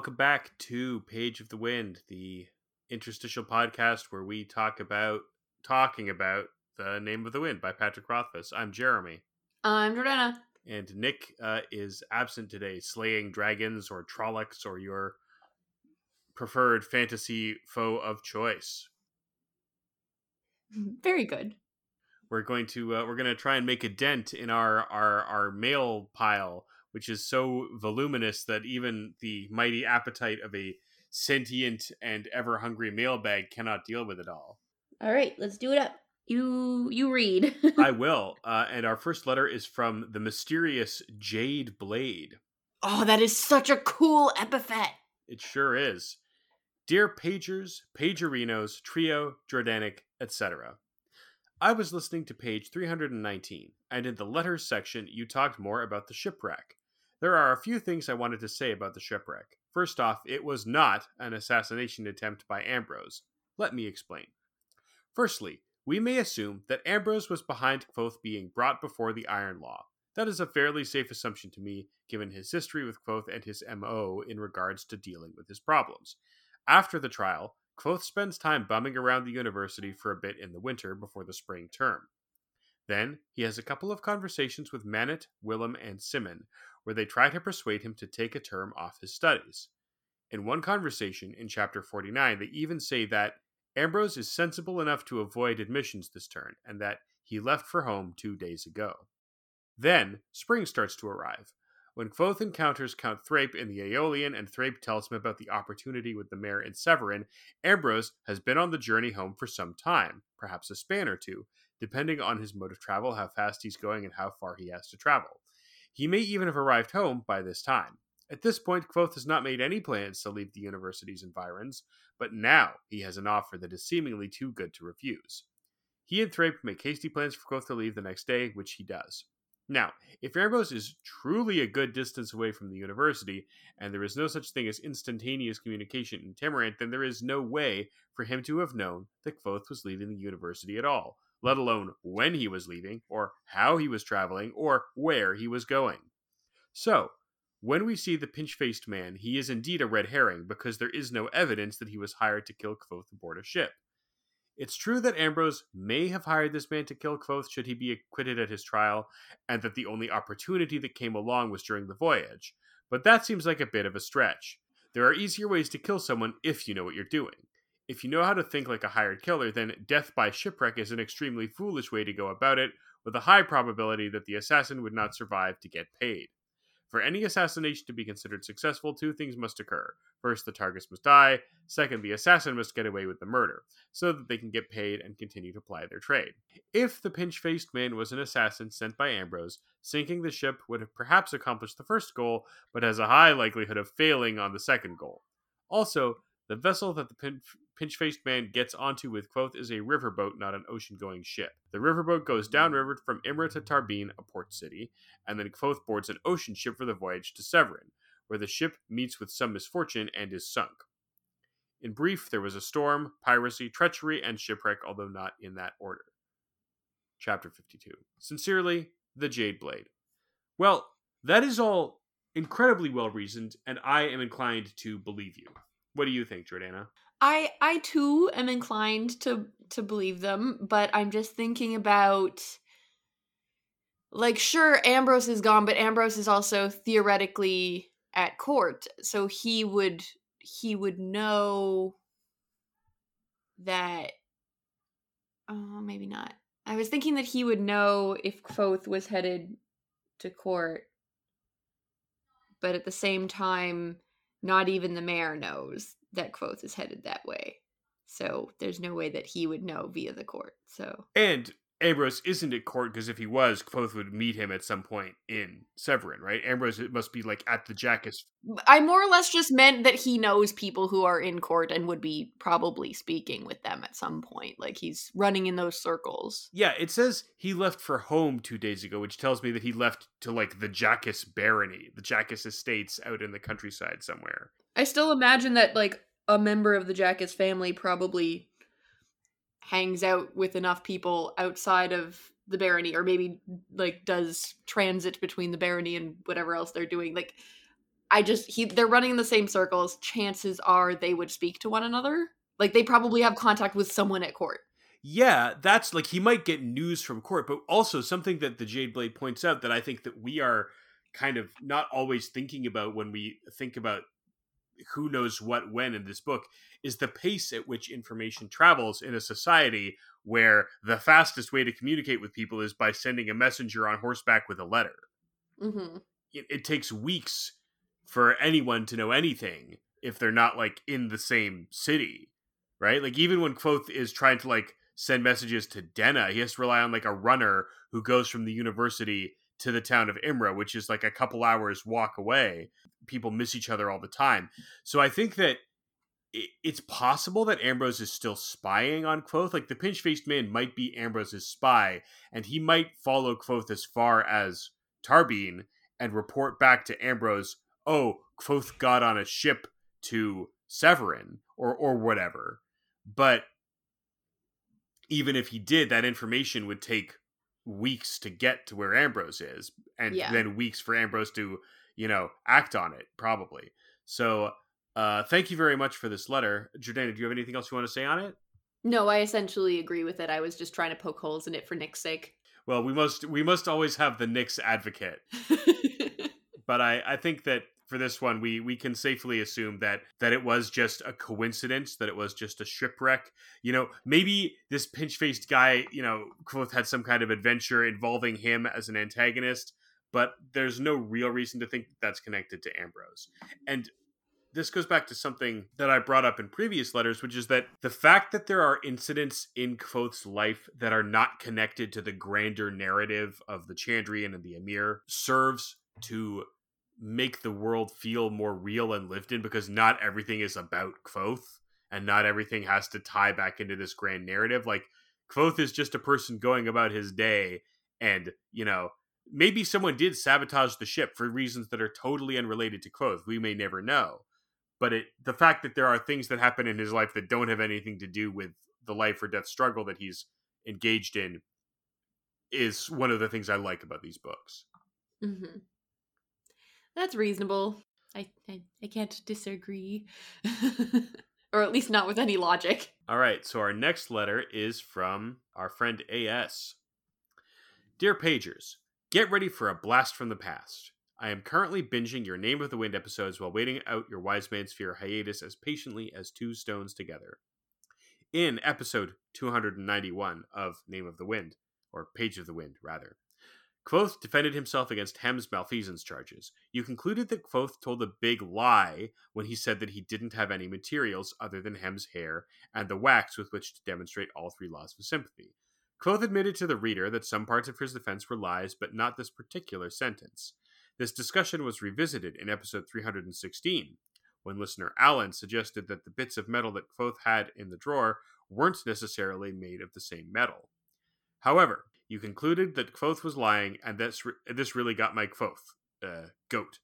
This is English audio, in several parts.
welcome back to Page of the Wind, the interstitial podcast where we talk about talking about the Name of the Wind by Patrick Rothfuss. I'm Jeremy. I'm Jordana. And Nick uh, is absent today, slaying dragons or Trollocs or your preferred fantasy foe of choice. Very good. We're going to uh, we're going to try and make a dent in our our our mail pile, which is so voluminous that even the mighty appetite of a sentient and ever hungry mailbag cannot deal with it all. All right, let's do it up. You you read. I will. Uh, and our first letter is from the mysterious Jade Blade. Oh, that is such a cool epithet. It sure is. Dear pagers, pagerinos, trio, Jordanic, etc. I was listening to page 319, and in the letters section, you talked more about the shipwreck. There are a few things I wanted to say about the shipwreck. First off, it was not an assassination attempt by Ambrose. Let me explain. Firstly, we may assume that Ambrose was behind Kvothe being brought before the Iron Law. That is a fairly safe assumption to me, given his history with Kvothe and his MO in regards to dealing with his problems. After the trial, Kvothe spends time bumming around the university for a bit in the winter before the spring term. Then he has a couple of conversations with Manet, Willem, and Simon, where they try to persuade him to take a term off his studies. In one conversation, in chapter 49, they even say that Ambrose is sensible enough to avoid admissions this turn, and that he left for home two days ago. Then, spring starts to arrive. When Kvothe encounters Count Threpe in the Eolian and Threpe tells him about the opportunity with the mayor in Severen, Ambrose has been on the journey home for some time, perhaps a span or two, depending on his mode of travel, how fast he's going, and how far he has to travel. He may even have arrived home by this time. At this point, Kvothe has not made any plans to leave the university's environs, but now he has an offer that is seemingly too good to refuse. He and Threpe make hasty plans for Kvothe to leave the next day, which he does. Now, if Ambrose is truly a good distance away from the university, and there is no such thing as instantaneous communication in Temerant, then there is no way for him to have known that Kvothe was leaving the university at all, let alone when he was leaving, or how he was traveling, or where he was going. So, when we see the pinch faced man, he is indeed a red herring because there is no evidence that he was hired to kill Kvothe aboard a ship. It's true that Ambrose may have hired this man to kill Kvothe should he be acquitted at his trial, and that the only opportunity that came along was during the voyage, but that seems like a bit of a stretch. There are easier ways to kill someone if you know what you're doing. If you know how to think like a hired killer, then death by shipwreck is an extremely foolish way to go about it, with a high probability that the assassin would not survive to get paid. For any assassination to be considered successful, two things must occur. First, the targets must die. Second, the assassin must get away with the murder, so that they can get paid and continue to ply their trade. If the pinch faced man was an assassin sent by Ambrose, sinking the ship would have perhaps accomplished the first goal, but has a high likelihood of failing on the second goal. Also, the vessel that the pinch faced man gets onto with Kvothe is a riverboat, not an ocean going ship. The riverboat goes downriver from Imre to Tarbean, a port city, and then Kvothe boards an ocean ship for the voyage to Severen, where the ship meets with some misfortune and is sunk. In brief, there was a storm, piracy, treachery, and shipwreck, although not in that order. Chapter 52. Sincerely, the Jade Blade. Well, that is all incredibly well reasoned, and I am inclined to believe you. What do you think, Jordana? I I too am inclined to to believe them, but I'm just thinking about like sure Ambrose is gone, but Ambrose is also theoretically at court, so he would he would know that oh maybe not. I was thinking that he would know if Kvothe was headed to court, but at the same time not even the mayor knows that Kvothe is headed that way. So there's no way that he would know via the court. So and Ambrose isn't at court because if he was, Kvothe would meet him at some point in Severen, right? Ambrose it must be like at the Jakis. I more or less just meant that he knows people who are in court and would be probably speaking with them at some point. Like he's running in those circles. Yeah, it says he left for home two days ago, which tells me that he left to like the Jakis barony, the Jakis estates out in the countryside somewhere. I still imagine that like a member of the Jakis family probably hangs out with enough people outside of the barony or maybe like does transit between the barony and whatever else they're doing like I just he they're running in the same circles. Chances are they would speak to one another. Like they probably have contact with someone at court. Yeah, that's like he might get news from court, but also something that the Jade Blade points out that I think that we are kind of not always thinking about when we think about who knows what when in this book is the pace at which information travels in a society where the fastest way to communicate with people is by sending a messenger on horseback with a letter. Mm-hmm. It, it takes weeks for anyone to know anything if they're not like in the same city, right? Like even when Kvothe is trying to like send messages to Denna, he has to rely on like a runner who goes from the university to the town of Imre, which is like a couple hours walk away. People miss each other all the time. So I think that it's possible that Ambrose is still spying on Kvothe. Like the pinch faced man might be Ambrose's spy, and he might follow Kvothe as far as Tarbean and report back to Ambrose, oh, Kvothe got on a ship to Severen or or whatever. But even if he did, that information would take weeks to get to where Ambrose is, and yeah. then weeks for Ambrose to, you know, act on it, probably. So, uh, thank you very much for this letter, Jordana. Do you have anything else you want to say on it? No, I essentially agree with it. I was just trying to poke holes in it for Nick's sake. Well, we must we must always have the Nick's advocate. but I I think that for this one we we can safely assume that that it was just a coincidence that it was just a shipwreck you know maybe this pinch-faced guy you know Kvothe had some kind of adventure involving him as an antagonist but there's no real reason to think that that's connected to ambrose and this goes back to something that I brought up in previous letters, which is that the fact that there are incidents in Kvothe's life that are not connected to the grander narrative of the Chandrian and the Amyr serves to make the world feel more real and lived in because not everything is about Kvothe and not everything has to tie back into this grand narrative. Like Kvothe is just a person going about his day and, you know, maybe someone did sabotage the ship for reasons that are totally unrelated to Kvothe. We may never know. But it the fact that there are things that happen in his life that don't have anything to do with the life or death struggle that he's engaged in is one of the things I like about these books. Mm-hmm. That's reasonable. I, I, I can't disagree. or at least not with any logic. All right, so our next letter is from our friend AS. Dear Pagers, get ready for a blast from the past. I am currently binging your Name of the Wind episodes while waiting out your Wise Man's Fear hiatus as patiently as two stones together. In episode 291 of Name of the Wind, or Page of the Wind, rather, Kvothe defended himself against Hem's malfeasance charges. You concluded that Kvothe told a big lie when he said that he didn't have any materials other than Hem's hair and the wax with which to demonstrate all three laws of sympathy. Kvothe admitted to the reader that some parts of his defense were lies, but not this particular sentence. This discussion was revisited in episode 316, when listener Allen suggested that the bits of metal that Kvothe had in the drawer weren't necessarily made of the same metal. However, you concluded that Kvothe was lying, and that's re- this really got my Kvothe, uh, goat.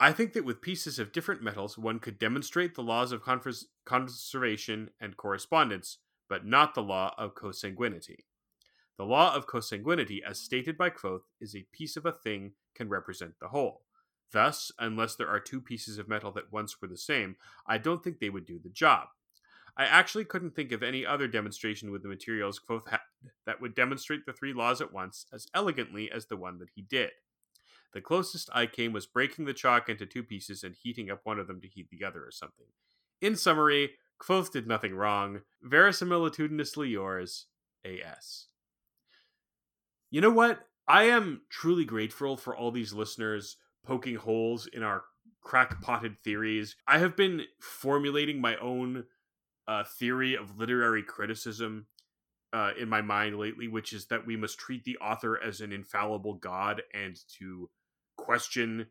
I think that with pieces of different metals, one could demonstrate the laws of conservation and correspondence, but not the law of consanguinity. The law of consanguinity, as stated by Kvothe, is a piece of a thing can represent the whole. Thus, unless there are two pieces of metal that once were the same, I don't think they would do the job. I actually couldn't think of any other demonstration with the materials Kvothe had that would demonstrate the three laws at once as elegantly as the one that he did. The closest I came was breaking the chalk into two pieces and heating up one of them to heat the other or something. In summary, Kvothe did nothing wrong. Verisimilitudinously yours, A.S. You know what? I am truly grateful for all these listeners poking holes in our crack-potted theories. I have been formulating my own uh, theory of literary criticism uh, in my mind lately, which is that we must treat the author as an infallible god and to question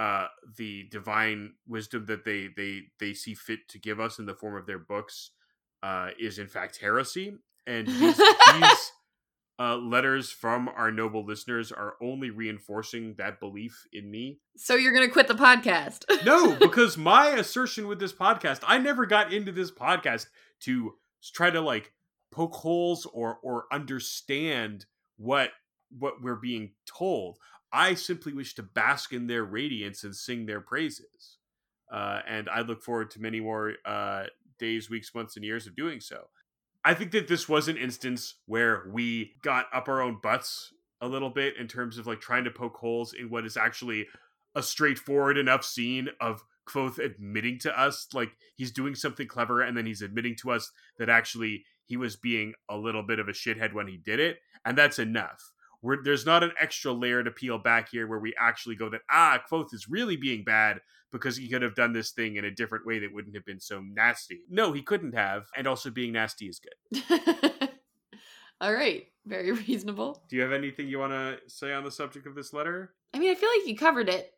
uh, the divine wisdom that they they they see fit to give us in the form of their books uh, is in fact heresy. And these, these uh, letters from our noble listeners are only reinforcing that belief in me. So you're going to quit the podcast? no, because my assertion with this podcast, I never got into this podcast to try to like poke holes or or understand what what we're being told. I simply wish to bask in their radiance and sing their praises. Uh, and I look forward to many more uh, days, weeks, months, and years of doing so. I think that this was an instance where we got up our own butts a little bit in terms of like trying to poke holes in what is actually a straightforward enough scene of Kvothe admitting to us like he's doing something clever and then he's admitting to us that actually he was being a little bit of a shithead when he did it and that's enough we're, there's not an extra layer to peel back here where we actually go that ah Kvothe is really being bad because he could have done this thing in a different way that wouldn't have been so nasty. No, he couldn't have, and also being nasty is good. All right, very reasonable. Do you have anything you want to say on the subject of this letter? I mean, I feel like you covered it.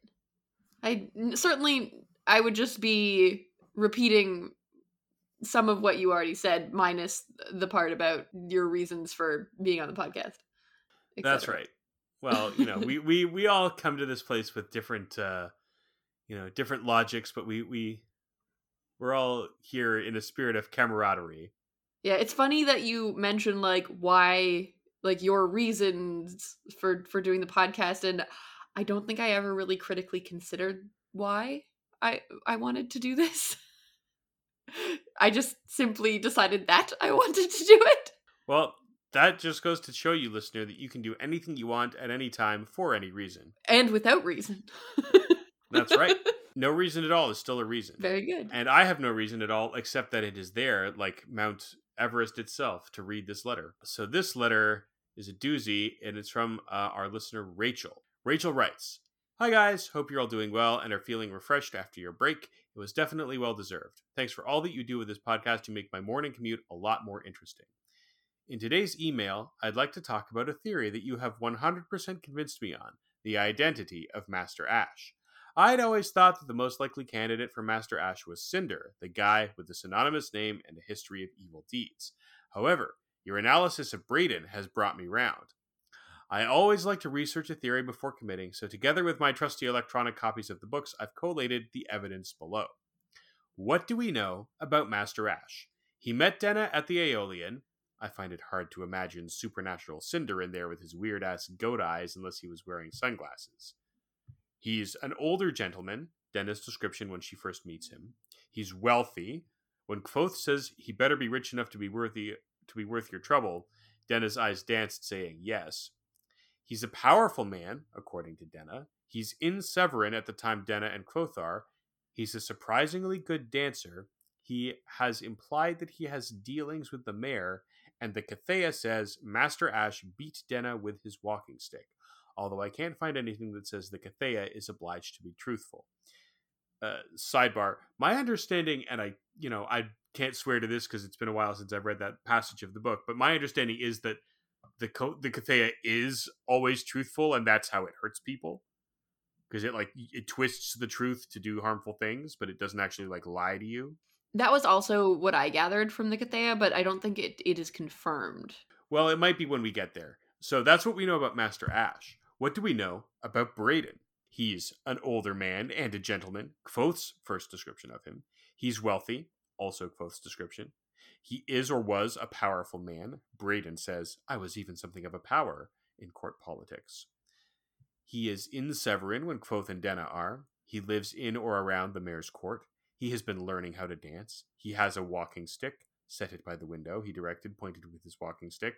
I certainly I would just be repeating some of what you already said minus the part about your reasons for being on the podcast. That's right. Well, you know, we, we we all come to this place with different uh you know, different logics, but we we we're all here in a spirit of camaraderie. Yeah, it's funny that you mentioned like why like your reasons for for doing the podcast and I don't think I ever really critically considered why I I wanted to do this. I just simply decided that I wanted to do it. Well, that just goes to show you, listener, that you can do anything you want at any time for any reason. And without reason. That's right. No reason at all is still a reason. Very good. And I have no reason at all except that it is there, like Mount Everest itself, to read this letter. So this letter is a doozy, and it's from uh, our listener, Rachel. Rachel writes Hi, guys. Hope you're all doing well and are feeling refreshed after your break. It was definitely well deserved. Thanks for all that you do with this podcast to make my morning commute a lot more interesting. In today's email, I'd like to talk about a theory that you have 100% convinced me on the identity of Master Ash. I'd always thought that the most likely candidate for Master Ash was Cinder, the guy with the synonymous name and a history of evil deeds. However, your analysis of Bredon has brought me round. I always like to research a theory before committing, so together with my trusty electronic copies of the books, I've collated the evidence below. What do we know about Master Ash? He met Denna at the Eolian. I find it hard to imagine supernatural Cinder in there with his weird ass goat eyes unless he was wearing sunglasses. He's an older gentleman, Denna's description when she first meets him. He's wealthy. When Kvothe says he better be rich enough to be worthy to be worth your trouble, Denna's eyes danced, saying yes. He's a powerful man, according to Denna. He's in Severen at the time Denna and Kvothe are. He's a surprisingly good dancer. He has implied that he has dealings with the mayor, and the Cthaeh says Master Ash beat Denna with his walking stick although I can't find anything that says the Cthaeh is obliged to be truthful. Uh, sidebar: My understanding, and I, you know, I can't swear to this because it's been a while since I've read that passage of the book, but my understanding is that the the Cthaeh is always truthful, and that's how it hurts people because it like it twists the truth to do harmful things, but it doesn't actually like lie to you. That was also what I gathered from the Cthaeh, but I don't think it, it is confirmed. Well, it might be when we get there. So that's what we know about Master Ash. What do we know about Bredon? He's an older man and a gentleman, Kvothe's first description of him. He's wealthy, also Kvothe's description. He is or was a powerful man. Bredon says, I was even something of a power in court politics. He is in Severen when Kvothe and Denna are. He lives in or around the mayor's court. He has been learning how to dance. He has a walking stick. Set it by the window, he directed, pointed with his walking stick.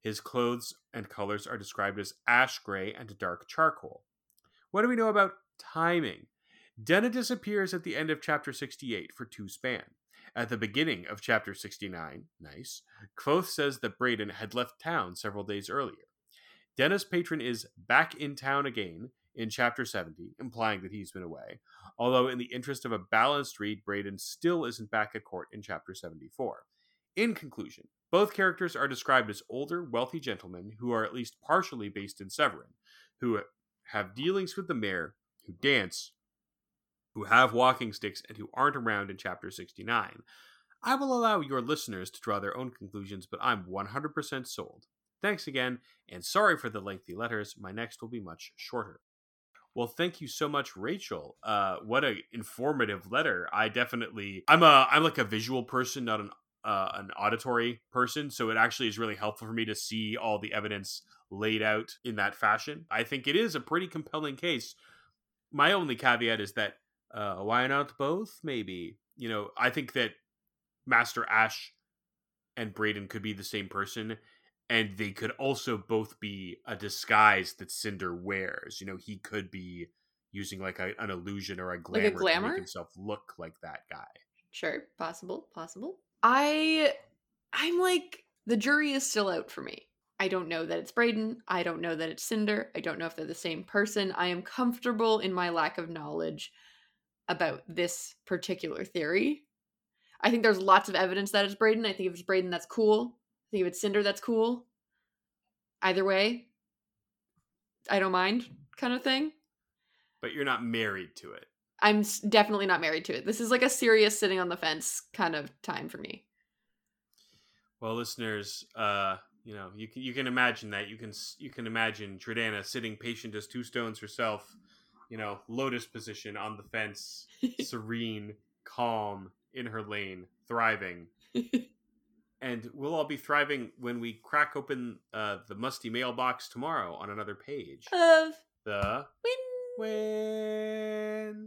His clothes and colors are described as ash gray and dark charcoal. What do we know about timing? Denna disappears at the end of chapter 68 for two span. At the beginning of chapter 69, nice, Kvothe says that Bredon had left town several days earlier. Denna's patron is back in town again in chapter 70, implying that he's been away, although in the interest of a balanced read, Bredon still isn't back at court in chapter 74. In conclusion, both characters are described as older, wealthy gentlemen who are at least partially based in Severen, who have dealings with the mayor, who dance, who have walking sticks, and who aren't around in chapter 69. I will allow your listeners to draw their own conclusions, but I'm 100% sold. Thanks again, and sorry for the lengthy letters. My next will be much shorter. Well, thank you so much, Rachel. Uh, what a informative letter. I definitely, I'm a, I'm like a visual person, not an uh, an auditory person, so it actually is really helpful for me to see all the evidence laid out in that fashion. I think it is a pretty compelling case. My only caveat is that uh, why not both? Maybe you know I think that Master Ash and Bredon could be the same person, and they could also both be a disguise that Cinder wears. You know, he could be using like a, an illusion or a glamour, like a glamour? to make himself look like that guy. Sure, possible, possible. I I'm like the jury is still out for me. I don't know that it's Bredon. I don't know that it's Cinder. I don't know if they're the same person. I am comfortable in my lack of knowledge about this particular theory. I think there's lots of evidence that it's Bredon. I think if it's Bredon, that's cool. I think if it's Cinder, that's cool. Either way, I don't mind, kind of thing. But you're not married to it. I'm definitely not married to it. This is like a serious sitting on the fence kind of time for me. Well, listeners, uh, you know, you can you can imagine that. You can you can imagine Jordana sitting patient as two stones herself, you know, lotus position on the fence, serene, calm in her lane, thriving. and we'll all be thriving when we crack open uh, the musty mailbox tomorrow on another page of the win. win.